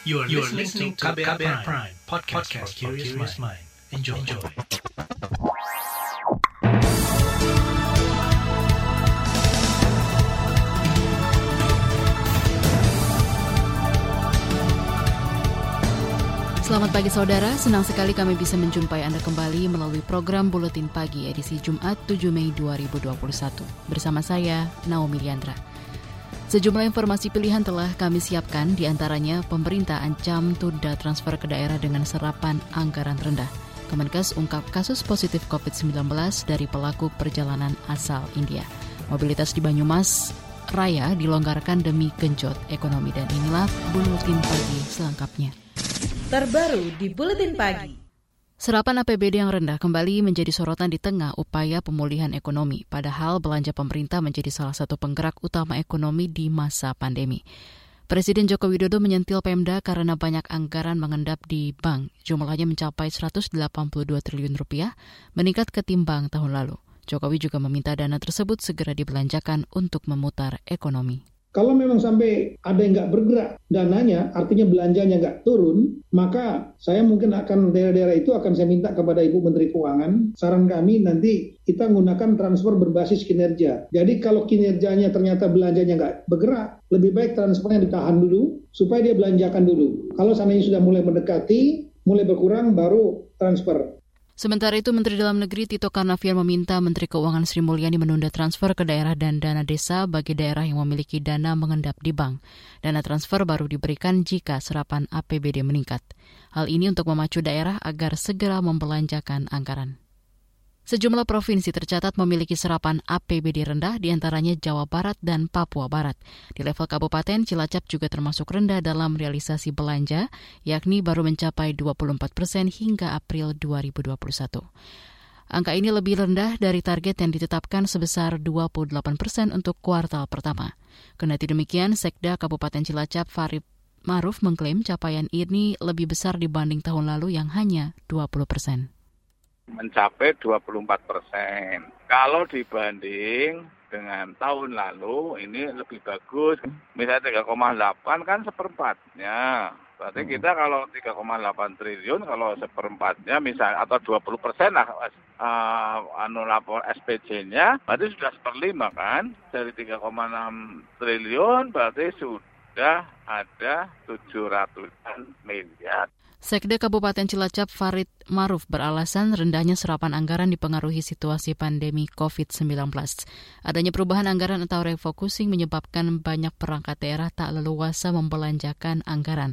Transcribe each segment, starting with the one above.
You are, you are listening to KBR, KBR Prime, Prime podcast, podcast for curious mind. Enjoy. Enjoy. Selamat pagi saudara, senang sekali kami bisa menjumpai Anda kembali melalui program Buletin Pagi edisi Jumat 7 Mei 2021. Bersama saya, Naomi Liandra. Sejumlah informasi pilihan telah kami siapkan, di antaranya pemerintah ancam tunda transfer ke daerah dengan serapan anggaran rendah. Kemenkes ungkap kasus positif COVID-19 dari pelaku perjalanan asal India. Mobilitas di Banyumas Raya dilonggarkan demi genjot ekonomi dan inilah Buletin Pagi selengkapnya. Terbaru di Buletin Pagi. Serapan APBD yang rendah kembali menjadi sorotan di tengah upaya pemulihan ekonomi, padahal belanja pemerintah menjadi salah satu penggerak utama ekonomi di masa pandemi. Presiden Joko Widodo menyentil Pemda karena banyak anggaran mengendap di bank. Jumlahnya mencapai 182 triliun rupiah, meningkat ketimbang tahun lalu. Jokowi juga meminta dana tersebut segera dibelanjakan untuk memutar ekonomi. Kalau memang sampai ada yang nggak bergerak dananya, artinya belanjanya nggak turun, maka saya mungkin akan daerah-daerah itu akan saya minta kepada Ibu Menteri Keuangan, saran kami nanti kita menggunakan transfer berbasis kinerja. Jadi kalau kinerjanya ternyata belanjanya nggak bergerak, lebih baik transfernya ditahan dulu, supaya dia belanjakan dulu. Kalau seandainya sudah mulai mendekati, mulai berkurang, baru transfer. Sementara itu, Menteri Dalam Negeri Tito Karnavian meminta Menteri Keuangan Sri Mulyani menunda transfer ke daerah dan dana desa bagi daerah yang memiliki dana mengendap di bank. Dana transfer baru diberikan jika serapan APBD meningkat. Hal ini untuk memacu daerah agar segera membelanjakan anggaran. Sejumlah provinsi tercatat memiliki serapan APBD rendah, di antaranya Jawa Barat dan Papua Barat. Di level kabupaten, Cilacap juga termasuk rendah dalam realisasi belanja, yakni baru mencapai 24 persen hingga April 2021. Angka ini lebih rendah dari target yang ditetapkan sebesar 28 persen untuk kuartal pertama. Kendati demikian, Sekda Kabupaten Cilacap Farid Maruf mengklaim capaian ini lebih besar dibanding tahun lalu yang hanya 20 persen mencapai 24 persen. Kalau dibanding dengan tahun lalu ini lebih bagus. Misalnya 3,8 kan seperempatnya. Berarti hmm. kita kalau 3,8 triliun kalau seperempatnya misalnya atau 20 persen lah uh, anu lapor SPJ-nya berarti sudah seperlima kan dari 3,6 triliun berarti sudah ada 700 miliar. Sekda Kabupaten Cilacap Farid Maruf beralasan rendahnya serapan anggaran dipengaruhi situasi pandemi COVID-19. Adanya perubahan anggaran atau refocusing menyebabkan banyak perangkat daerah tak leluasa membelanjakan anggaran.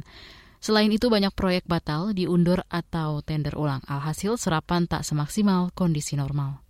Selain itu banyak proyek batal, diundur atau tender ulang. Alhasil serapan tak semaksimal kondisi normal.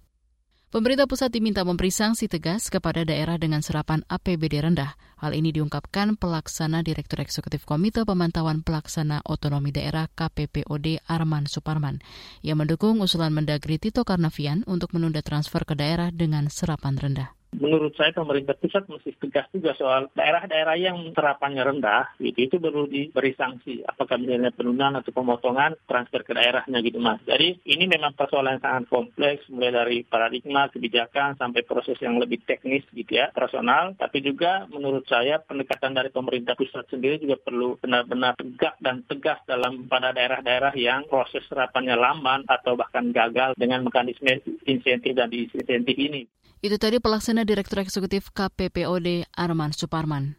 Pemerintah pusat diminta memberi sanksi tegas kepada daerah dengan serapan APBD rendah. Hal ini diungkapkan pelaksana Direktur Eksekutif Komite Pemantauan Pelaksana Otonomi Daerah KPPOD Arman Suparman. Ia mendukung usulan Mendagri Tito Karnavian untuk menunda transfer ke daerah dengan serapan rendah menurut saya pemerintah pusat mesti tegas juga soal daerah-daerah yang terapannya rendah gitu. Itu perlu diberi sanksi. Apakah misalnya penundaan atau pemotongan transfer ke daerahnya gitu mas. Jadi ini memang persoalan yang sangat kompleks mulai dari paradigma kebijakan sampai proses yang lebih teknis gitu ya personal. Tapi juga menurut saya pendekatan dari pemerintah pusat sendiri juga perlu benar-benar tegak dan tegas dalam pada daerah-daerah yang proses serapannya lamban atau bahkan gagal dengan mekanisme insentif dan disinsentif ini itu tadi pelaksana Direktur Eksekutif KPPOD Arman Suparman.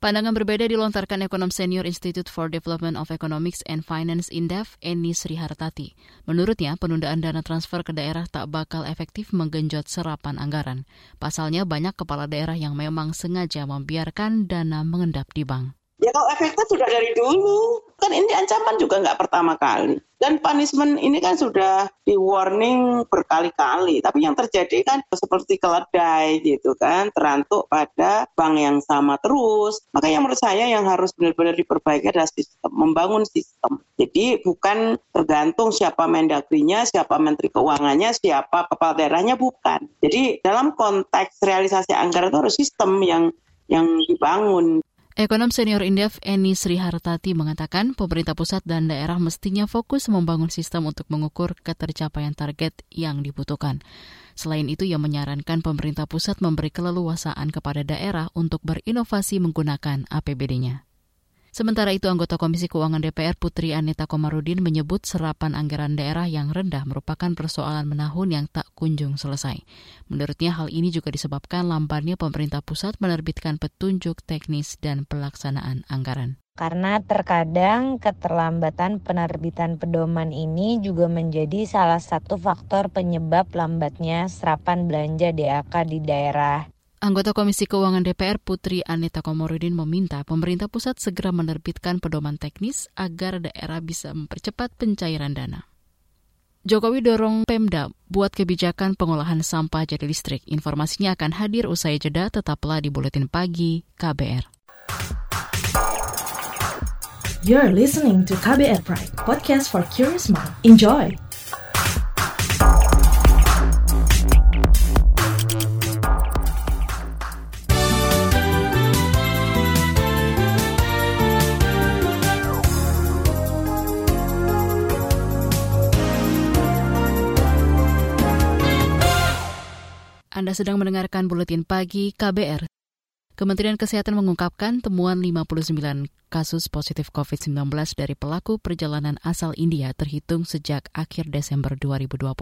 Pandangan berbeda dilontarkan ekonom senior Institute for Development of Economics and Finance Indef, Eni Srihartati. Menurutnya, penundaan dana transfer ke daerah tak bakal efektif menggenjot serapan anggaran. Pasalnya, banyak kepala daerah yang memang sengaja membiarkan dana mengendap di bank. Ya kalau efeknya sudah dari dulu, kan ini ancaman juga nggak pertama kali. Dan punishment ini kan sudah di warning berkali-kali. Tapi yang terjadi kan seperti keledai gitu kan, terantuk pada bank yang sama terus. Makanya menurut saya yang harus benar-benar diperbaiki adalah sistem, membangun sistem. Jadi bukan tergantung siapa mendagrinya, siapa menteri keuangannya, siapa kepala daerahnya, bukan. Jadi dalam konteks realisasi anggaran itu harus sistem yang yang dibangun. Ekonom senior Indef Eni Srihartati mengatakan pemerintah pusat dan daerah mestinya fokus membangun sistem untuk mengukur ketercapaian target yang dibutuhkan. Selain itu, ia menyarankan pemerintah pusat memberi keleluasaan kepada daerah untuk berinovasi menggunakan APBD-nya. Sementara itu, anggota Komisi Keuangan DPR Putri Anita Komarudin menyebut serapan anggaran daerah yang rendah merupakan persoalan menahun yang tak kunjung selesai. Menurutnya hal ini juga disebabkan lambannya pemerintah pusat menerbitkan petunjuk teknis dan pelaksanaan anggaran karena terkadang keterlambatan penerbitan pedoman ini juga menjadi salah satu faktor penyebab lambatnya serapan belanja DAK di daerah. Anggota Komisi Keuangan DPR Putri Anita Komorudin meminta pemerintah pusat segera menerbitkan pedoman teknis agar daerah bisa mempercepat pencairan dana. Jokowi dorong Pemda buat kebijakan pengolahan sampah jadi listrik. Informasinya akan hadir usai jeda, tetaplah di Buletin Pagi KBR. You're listening to KBR Pride, podcast for curious mind. Enjoy! Anda sedang mendengarkan buletin pagi KBR. Kementerian Kesehatan mengungkapkan temuan 59 kasus positif COVID-19 dari pelaku perjalanan asal India terhitung sejak akhir Desember 2020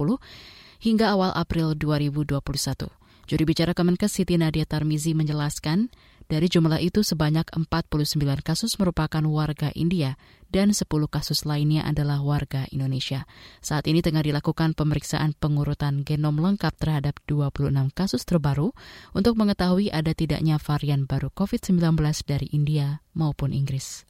hingga awal April 2021. Juri bicara Kemenkes Siti Nadia Tarmizi menjelaskan, dari jumlah itu sebanyak 49 kasus merupakan warga India dan 10 kasus lainnya adalah warga Indonesia. Saat ini tengah dilakukan pemeriksaan pengurutan genom lengkap terhadap 26 kasus terbaru untuk mengetahui ada tidaknya varian baru COVID-19 dari India maupun Inggris.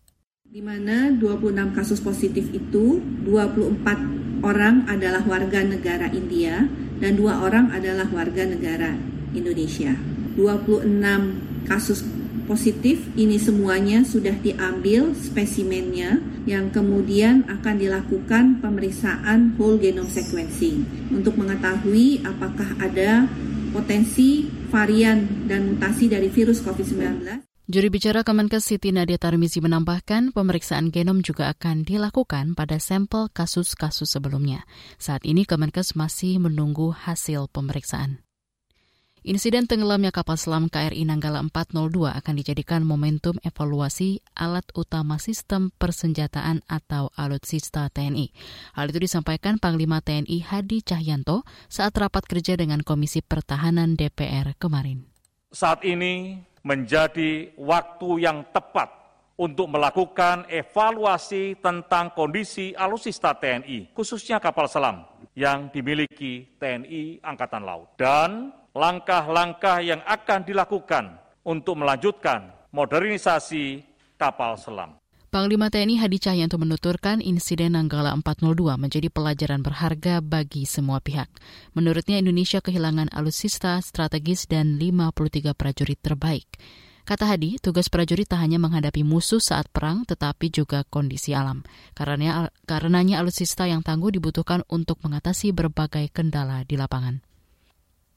Di mana 26 kasus positif itu 24 orang adalah warga negara India dan dua orang adalah warga negara Indonesia. 26 kasus positif ini semuanya sudah diambil spesimennya yang kemudian akan dilakukan pemeriksaan whole genome sequencing untuk mengetahui apakah ada potensi varian dan mutasi dari virus COVID-19. Juri bicara Kemenkes Siti Nadia Tarmizi menambahkan pemeriksaan genom juga akan dilakukan pada sampel kasus-kasus sebelumnya. Saat ini Kemenkes masih menunggu hasil pemeriksaan. Insiden tenggelamnya kapal selam KRI Nanggala 402 akan dijadikan momentum evaluasi alat utama sistem persenjataan atau alutsista TNI. Hal itu disampaikan Panglima TNI Hadi Cahyanto saat rapat kerja dengan Komisi Pertahanan DPR kemarin. Saat ini menjadi waktu yang tepat untuk melakukan evaluasi tentang kondisi alutsista TNI, khususnya kapal selam yang dimiliki TNI Angkatan Laut. Dan langkah-langkah yang akan dilakukan untuk melanjutkan modernisasi kapal selam. Panglima TNI Hadi Cahyanto menuturkan insiden Nanggala 402 menjadi pelajaran berharga bagi semua pihak. Menurutnya Indonesia kehilangan alutsista strategis dan 53 prajurit terbaik. Kata Hadi, tugas prajurit tak hanya menghadapi musuh saat perang, tetapi juga kondisi alam. Karenanya, karenanya alutsista yang tangguh dibutuhkan untuk mengatasi berbagai kendala di lapangan.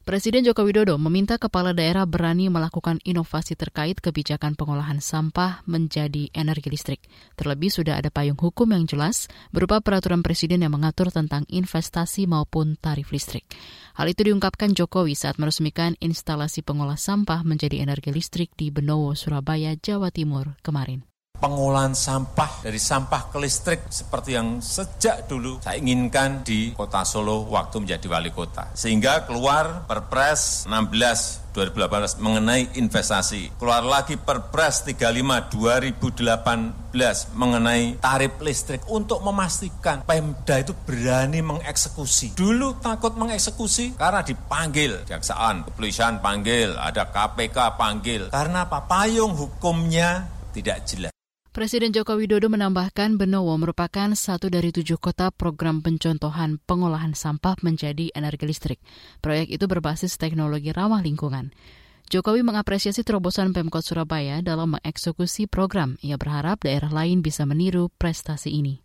Presiden Joko Widodo meminta kepala daerah berani melakukan inovasi terkait kebijakan pengolahan sampah menjadi energi listrik. Terlebih sudah ada payung hukum yang jelas berupa peraturan presiden yang mengatur tentang investasi maupun tarif listrik. Hal itu diungkapkan Jokowi saat meresmikan instalasi pengolah sampah menjadi energi listrik di Benowo, Surabaya, Jawa Timur kemarin pengolahan sampah dari sampah ke listrik seperti yang sejak dulu saya inginkan di kota Solo waktu menjadi wali kota. Sehingga keluar Perpres 16 2018 mengenai investasi. Keluar lagi Perpres 35 2018 mengenai tarif listrik untuk memastikan Pemda itu berani mengeksekusi. Dulu takut mengeksekusi karena dipanggil kejaksaan, kepolisian panggil, ada KPK panggil. Karena apa? Payung hukumnya tidak jelas. Presiden Joko Widodo menambahkan Benowo merupakan satu dari tujuh kota program pencontohan pengolahan sampah menjadi energi listrik. Proyek itu berbasis teknologi ramah lingkungan. Jokowi mengapresiasi terobosan Pemkot Surabaya dalam mengeksekusi program. Ia berharap daerah lain bisa meniru prestasi ini.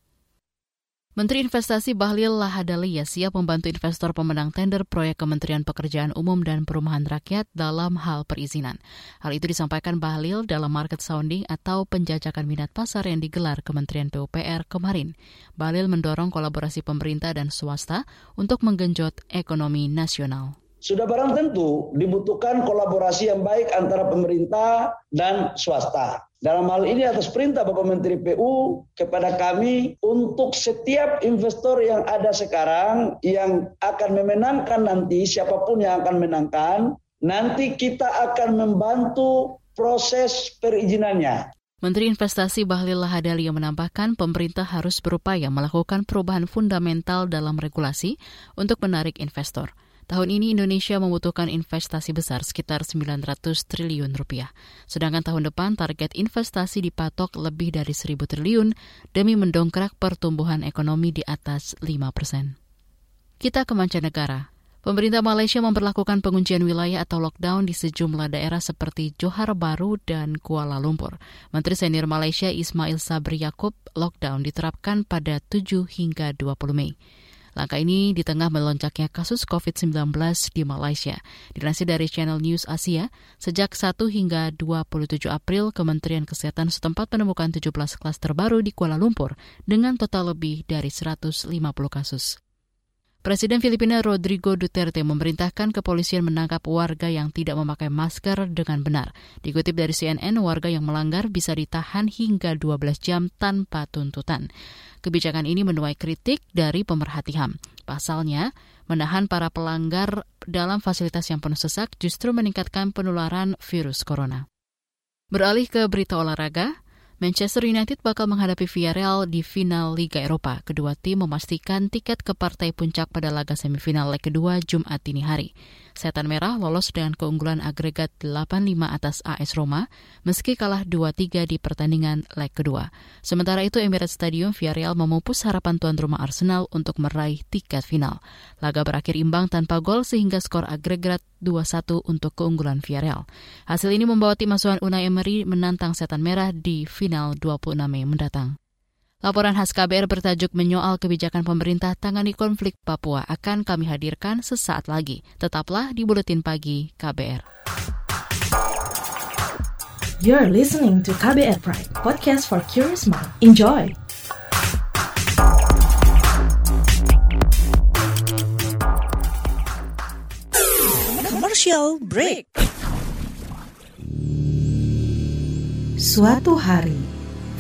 Menteri Investasi Bahlil Lahadalia siap membantu investor pemenang tender proyek Kementerian Pekerjaan Umum dan Perumahan Rakyat dalam hal perizinan. Hal itu disampaikan Bahlil dalam market sounding atau penjajakan minat pasar yang digelar Kementerian PUPR kemarin. Bahlil mendorong kolaborasi pemerintah dan swasta untuk menggenjot ekonomi nasional. Sudah barang tentu dibutuhkan kolaborasi yang baik antara pemerintah dan swasta. Dalam hal ini atas perintah Bapak Menteri PU kepada kami untuk setiap investor yang ada sekarang yang akan memenangkan nanti siapa pun yang akan menangkan nanti kita akan membantu proses perizinannya. Menteri Investasi Bahlil Lahadalia menambahkan pemerintah harus berupaya melakukan perubahan fundamental dalam regulasi untuk menarik investor. Tahun ini Indonesia membutuhkan investasi besar sekitar 900 triliun rupiah. Sedangkan tahun depan target investasi dipatok lebih dari 1000 triliun demi mendongkrak pertumbuhan ekonomi di atas 5 persen. Kita ke mancanegara. Pemerintah Malaysia memperlakukan penguncian wilayah atau lockdown di sejumlah daerah seperti Johor Baru dan Kuala Lumpur. Menteri Senior Malaysia Ismail Sabri Yaakob lockdown diterapkan pada 7 hingga 20 Mei. Langkah ini di tengah melonjaknya kasus COVID-19 di Malaysia. Dilansir dari Channel News Asia, sejak 1 hingga 27 April, Kementerian Kesehatan setempat menemukan 17 klaster baru di Kuala Lumpur dengan total lebih dari 150 kasus. Presiden Filipina Rodrigo Duterte memerintahkan kepolisian menangkap warga yang tidak memakai masker dengan benar. Dikutip dari CNN, warga yang melanggar bisa ditahan hingga 12 jam tanpa tuntutan. Kebijakan ini menuai kritik dari pemerhati HAM. Pasalnya, menahan para pelanggar dalam fasilitas yang penuh sesak justru meningkatkan penularan virus corona. Beralih ke berita olahraga, Manchester United bakal menghadapi Villarreal di final Liga Eropa. Kedua tim memastikan tiket ke partai puncak pada laga semifinal leg kedua Jumat dini hari. Setan Merah lolos dengan keunggulan agregat 8-5 atas AS Roma, meski kalah 2-3 di pertandingan leg kedua. Sementara itu Emirates Stadium Villarreal memupus harapan tuan rumah Arsenal untuk meraih tiket final. Laga berakhir imbang tanpa gol sehingga skor agregat 2-1 untuk keunggulan Villarreal. Hasil ini membawa tim asuhan Unai Emery menantang Setan Merah di final 26 Mei mendatang. Laporan khas KBR bertajuk menyoal kebijakan pemerintah tangani konflik Papua akan kami hadirkan sesaat lagi. Tetaplah di Buletin Pagi KBR. You're listening to KBR Pride, podcast for curious mind. Enjoy! Commercial break. Suatu hari,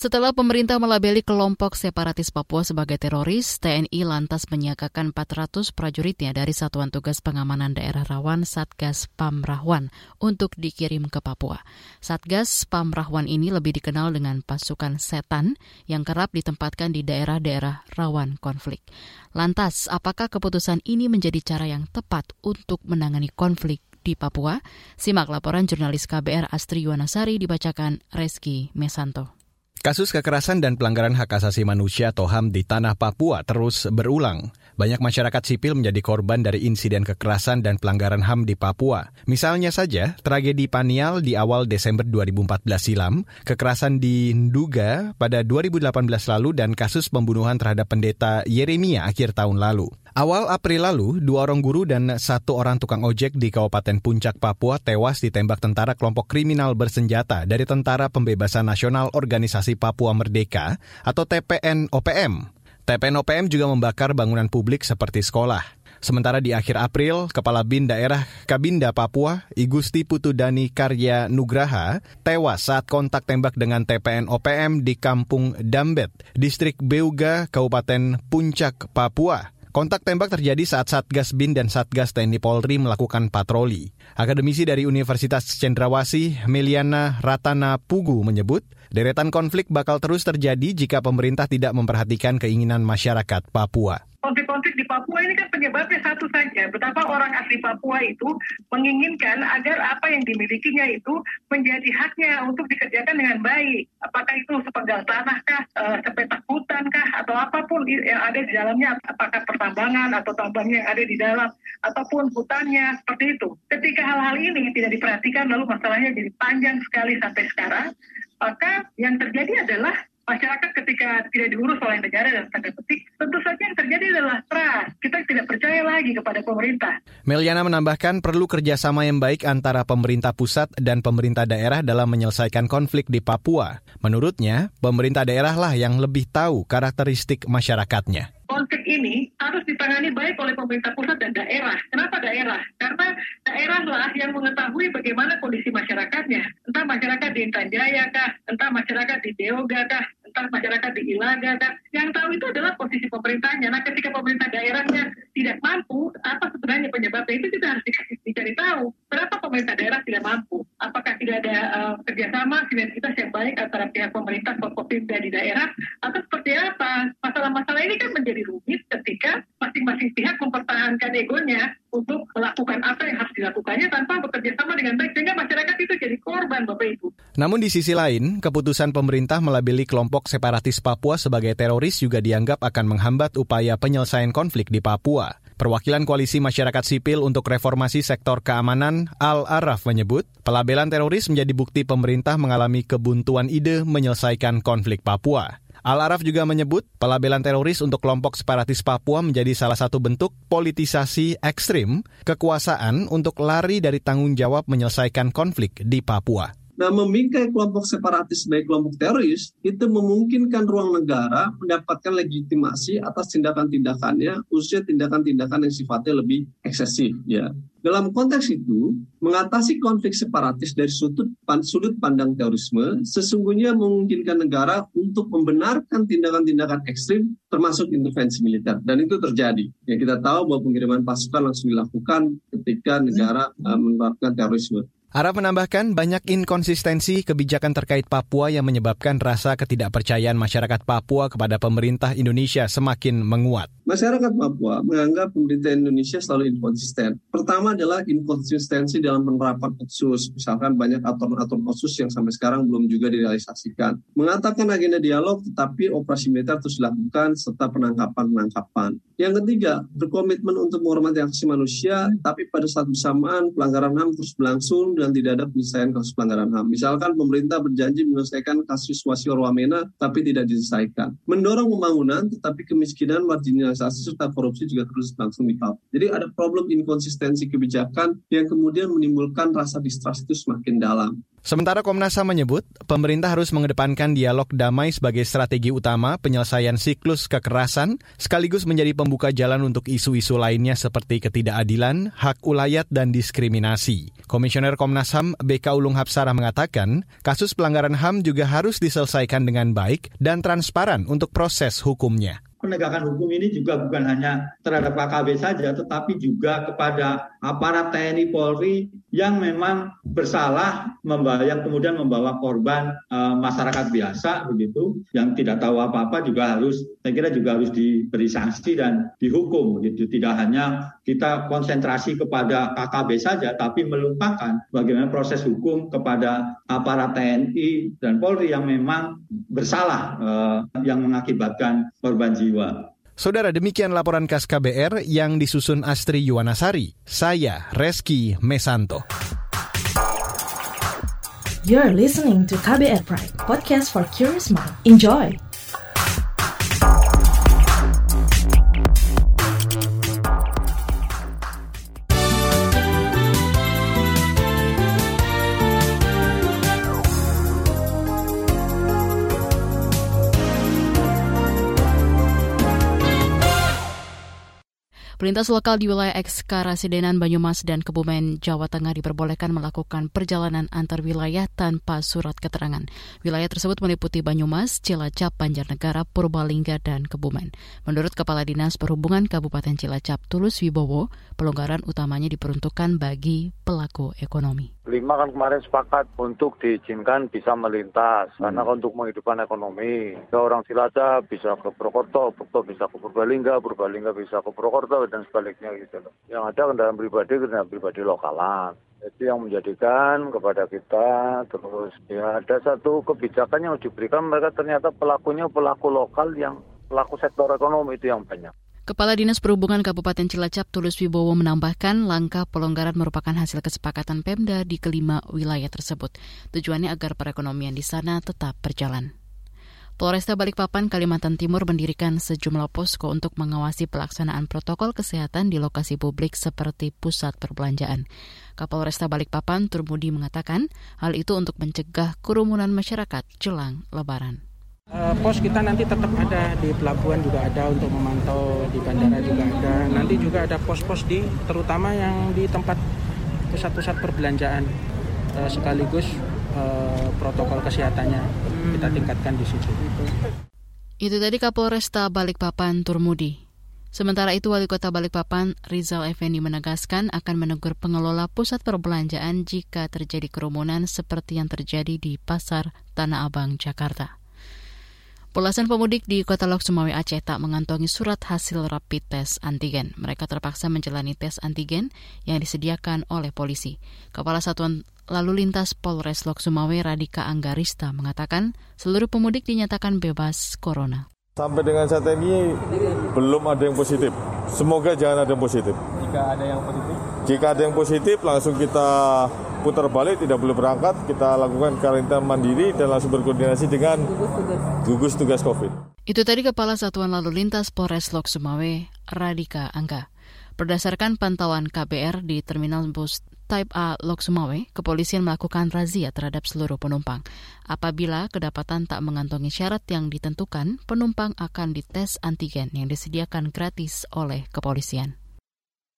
Setelah pemerintah melabeli kelompok separatis Papua sebagai teroris, TNI lantas menyiagakan 400 prajuritnya dari Satuan Tugas Pengamanan Daerah Rawan Satgas Pamrahwan untuk dikirim ke Papua. Satgas Pamrahwan ini lebih dikenal dengan pasukan setan yang kerap ditempatkan di daerah-daerah rawan konflik. Lantas, apakah keputusan ini menjadi cara yang tepat untuk menangani konflik di Papua? Simak laporan jurnalis KBR Astri Yuwanasari dibacakan Reski Mesanto. Kasus kekerasan dan pelanggaran hak asasi manusia atau HAM di tanah Papua terus berulang. Banyak masyarakat sipil menjadi korban dari insiden kekerasan dan pelanggaran HAM di Papua. Misalnya saja, tragedi Panial di awal Desember 2014 silam, kekerasan di Nduga pada 2018 lalu, dan kasus pembunuhan terhadap pendeta Yeremia akhir tahun lalu. Awal April lalu, dua orang guru dan satu orang tukang ojek di Kabupaten Puncak, Papua tewas ditembak tentara kelompok kriminal bersenjata dari Tentara Pembebasan Nasional Organisasi Papua Merdeka atau TPN-OPM. TPN-OPM juga membakar bangunan publik seperti sekolah. Sementara di akhir April, Kepala BIN Daerah Kabinda Papua, Igusti Putudani Karya Nugraha, tewas saat kontak tembak dengan TPN OPM di Kampung Dambet, Distrik Beuga, Kabupaten Puncak, Papua. Kontak tembak terjadi saat Satgas BIN dan Satgas TNI Polri melakukan patroli. Akademisi dari Universitas Cendrawasih, Meliana Ratana Pugu menyebut, deretan konflik bakal terus terjadi jika pemerintah tidak memperhatikan keinginan masyarakat Papua konflik-konflik di Papua ini kan penyebabnya satu saja, betapa orang asli Papua itu menginginkan agar apa yang dimilikinya itu menjadi haknya untuk dikerjakan dengan baik. Apakah itu sepenggal tanah kah, e, sepetak hutan kah, atau apa pun yang ada di dalamnya, apakah pertambangan atau tambangnya yang ada di dalam, ataupun hutannya, seperti itu. Ketika hal-hal ini tidak diperhatikan, lalu masalahnya jadi panjang sekali sampai sekarang, maka yang terjadi adalah masyarakat ketika tidak diurus oleh negara dan tanda tentu saja yang terjadi adalah trust. Kita tidak percaya lagi kepada pemerintah. Meliana menambahkan perlu kerjasama yang baik antara pemerintah pusat dan pemerintah daerah dalam menyelesaikan konflik di Papua. Menurutnya, pemerintah daerah lah yang lebih tahu karakteristik masyarakatnya konflik ini harus ditangani baik oleh pemerintah pusat dan daerah. Kenapa daerah? Karena daerahlah yang mengetahui bagaimana kondisi masyarakatnya. Entah masyarakat di Intan Jaya kah, entah masyarakat di Deoga kah, entah masyarakat di Ilaga kah. Yang tahu itu adalah posisi pemerintahnya. Nah ketika pemerintah daerahnya tidak mampu, apa sebenarnya penyebabnya itu kita harus dicari tahu. Berapa pemerintah daerah tidak mampu? Apakah tidak ada uh, kerjasama, sinergitas yang baik antara pihak pemerintah, Forkopimda di daerah, atau seperti apa? Masalah-masalah ini kan menjadi rumit ketika masing-masing pihak mempertahankan egonya untuk melakukan apa yang harus dilakukannya tanpa bekerja sama dengan baik sehingga masyarakat itu jadi korban Bapak Ibu. Namun di sisi lain, keputusan pemerintah melabeli kelompok separatis Papua sebagai teroris juga dianggap akan menghambat upaya penyelesaian konflik di Papua. Perwakilan Koalisi Masyarakat Sipil untuk Reformasi Sektor Keamanan, Al-Araf menyebut, pelabelan teroris menjadi bukti pemerintah mengalami kebuntuan ide menyelesaikan konflik Papua. Al-Araf juga menyebut pelabelan teroris untuk kelompok separatis Papua menjadi salah satu bentuk politisasi ekstrim kekuasaan untuk lari dari tanggung jawab menyelesaikan konflik di Papua. Nah, memingkai kelompok separatis sebagai kelompok teroris itu memungkinkan ruang negara mendapatkan legitimasi atas tindakan-tindakannya, khususnya tindakan-tindakan yang sifatnya lebih eksesif. Ya, dalam konteks itu, mengatasi konflik separatis dari sudut, sudut pandang terorisme sesungguhnya memungkinkan negara untuk membenarkan tindakan-tindakan ekstrim termasuk intervensi militer. Dan itu terjadi. Ya, kita tahu bahwa pengiriman pasukan langsung dilakukan ketika negara uh, menerapkan terorisme. Arab menambahkan banyak inkonsistensi kebijakan terkait Papua yang menyebabkan rasa ketidakpercayaan masyarakat Papua kepada pemerintah Indonesia semakin menguat. Masyarakat Papua menganggap pemerintah Indonesia selalu inkonsisten. Pertama adalah inkonsistensi dalam penerapan otsus. Misalkan banyak aturan-aturan otsus yang sampai sekarang belum juga direalisasikan. Mengatakan agenda dialog tetapi operasi militer terus dilakukan serta penangkapan-penangkapan. Yang ketiga, berkomitmen untuk menghormati hak asasi manusia tapi pada saat bersamaan pelanggaran HAM terus berlangsung dan tidak ada penyelesaian kasus pelanggaran HAM. Misalkan pemerintah berjanji menyelesaikan kasus Wasior Wamena tapi tidak diselesaikan. Mendorong pembangunan tetapi kemiskinan, marginalisasi serta korupsi juga terus langsung di Papua. Jadi ada problem inkonsistensi kebijakan yang kemudian menimbulkan rasa distrust itu semakin dalam. Sementara Komnas HAM menyebut, pemerintah harus mengedepankan dialog damai sebagai strategi utama penyelesaian siklus kekerasan, sekaligus menjadi pembuka jalan untuk isu-isu lainnya seperti ketidakadilan, hak ulayat, dan diskriminasi. Komisioner Komnas HAM BK Ulung Hapsara mengatakan, kasus pelanggaran HAM juga harus diselesaikan dengan baik dan transparan untuk proses hukumnya penegakan hukum ini juga bukan hanya terhadap KKB saja, tetapi juga kepada aparat TNI Polri yang memang bersalah membawa kemudian membawa korban e, masyarakat biasa begitu yang tidak tahu apa-apa juga harus saya kira juga harus diberi sanksi dan dihukum gitu tidak hanya kita konsentrasi kepada KKB saja tapi melupakan bagaimana proses hukum kepada aparat TNI dan Polri yang memang bersalah e, yang mengakibatkan korban jiwa. Saudara demikian laporan khas KBR yang disusun Astri Yuwanasari. Saya Reski Mesanto. You're listening to KBR Pride, podcast for curious mind. Enjoy! Lintas lokal di wilayah Ekskarasidenan Banyumas dan Kebumen, Jawa Tengah diperbolehkan melakukan perjalanan antar wilayah tanpa surat keterangan. Wilayah tersebut meliputi Banyumas, Cilacap, Banjarnegara, Purbalingga, dan Kebumen. Menurut Kepala Dinas Perhubungan Kabupaten Cilacap, Tulus Wibowo, pelonggaran utamanya diperuntukkan bagi pelaku ekonomi. Lima kan kemarin sepakat untuk diizinkan bisa melintas hmm. karena untuk menghidupkan ekonomi. Orang Cilacap bisa ke Purwokerto, Purwokerto bisa ke Purbalingga, Purbalingga bisa ke Purwokerto dan sebaliknya gitu loh. Yang ada kendaraan pribadi kendaraan pribadi lokalan. Itu yang menjadikan kepada kita terus ya ada satu kebijakan yang diberikan mereka ternyata pelakunya pelaku lokal yang pelaku sektor ekonomi itu yang banyak. Kepala Dinas Perhubungan Kabupaten Cilacap Tulus Wibowo menambahkan langkah pelonggaran merupakan hasil kesepakatan Pemda di kelima wilayah tersebut. Tujuannya agar perekonomian di sana tetap berjalan. Polresta Balikpapan, Kalimantan Timur mendirikan sejumlah posko untuk mengawasi pelaksanaan protokol kesehatan di lokasi publik seperti pusat perbelanjaan. Kapolresta Balikpapan Turmudi mengatakan hal itu untuk mencegah kerumunan masyarakat jelang Lebaran. Uh, pos kita nanti tetap ada di pelabuhan juga ada untuk memantau di bandara juga ada. Nanti juga ada pos-pos di terutama yang di tempat pusat-pusat perbelanjaan uh, sekaligus uh, protokol kesehatannya hmm. kita tingkatkan di situ. Itu tadi Kapolresta Balikpapan Turmudi. Sementara itu Wali Kota Balikpapan Rizal Effendi menegaskan akan menegur pengelola pusat perbelanjaan jika terjadi kerumunan seperti yang terjadi di Pasar Tanah Abang, Jakarta. Belasan pemudik di Kota Lok Sumawe Aceh tak mengantongi surat hasil rapid test antigen. Mereka terpaksa menjalani tes antigen yang disediakan oleh polisi. Kepala Satuan Lalu Lintas Polres Lok Sumawe Radika Anggarista mengatakan seluruh pemudik dinyatakan bebas corona. Sampai dengan saat ini belum ada yang positif. Semoga jangan ada yang positif. Jika ada yang positif? Jika ada yang positif langsung kita putar balik, tidak boleh berangkat, kita lakukan karantina mandiri dan langsung berkoordinasi dengan gugus tugas COVID. Itu tadi Kepala Satuan Lalu Lintas Polres Lok Sumawe, Radika Angga. Berdasarkan pantauan KBR di Terminal Bus Type A Lok Sumawe, kepolisian melakukan razia terhadap seluruh penumpang. Apabila kedapatan tak mengantongi syarat yang ditentukan, penumpang akan dites antigen yang disediakan gratis oleh kepolisian.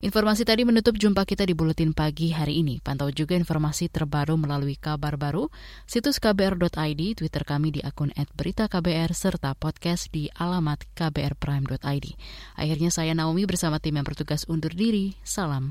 Informasi tadi menutup jumpa kita di Buletin Pagi hari ini. Pantau juga informasi terbaru melalui kabar baru, situs kbr.id, Twitter kami di akun @beritaKBR, serta podcast di alamat kbrprime.id. Akhirnya saya Naomi bersama tim yang bertugas undur diri. Salam.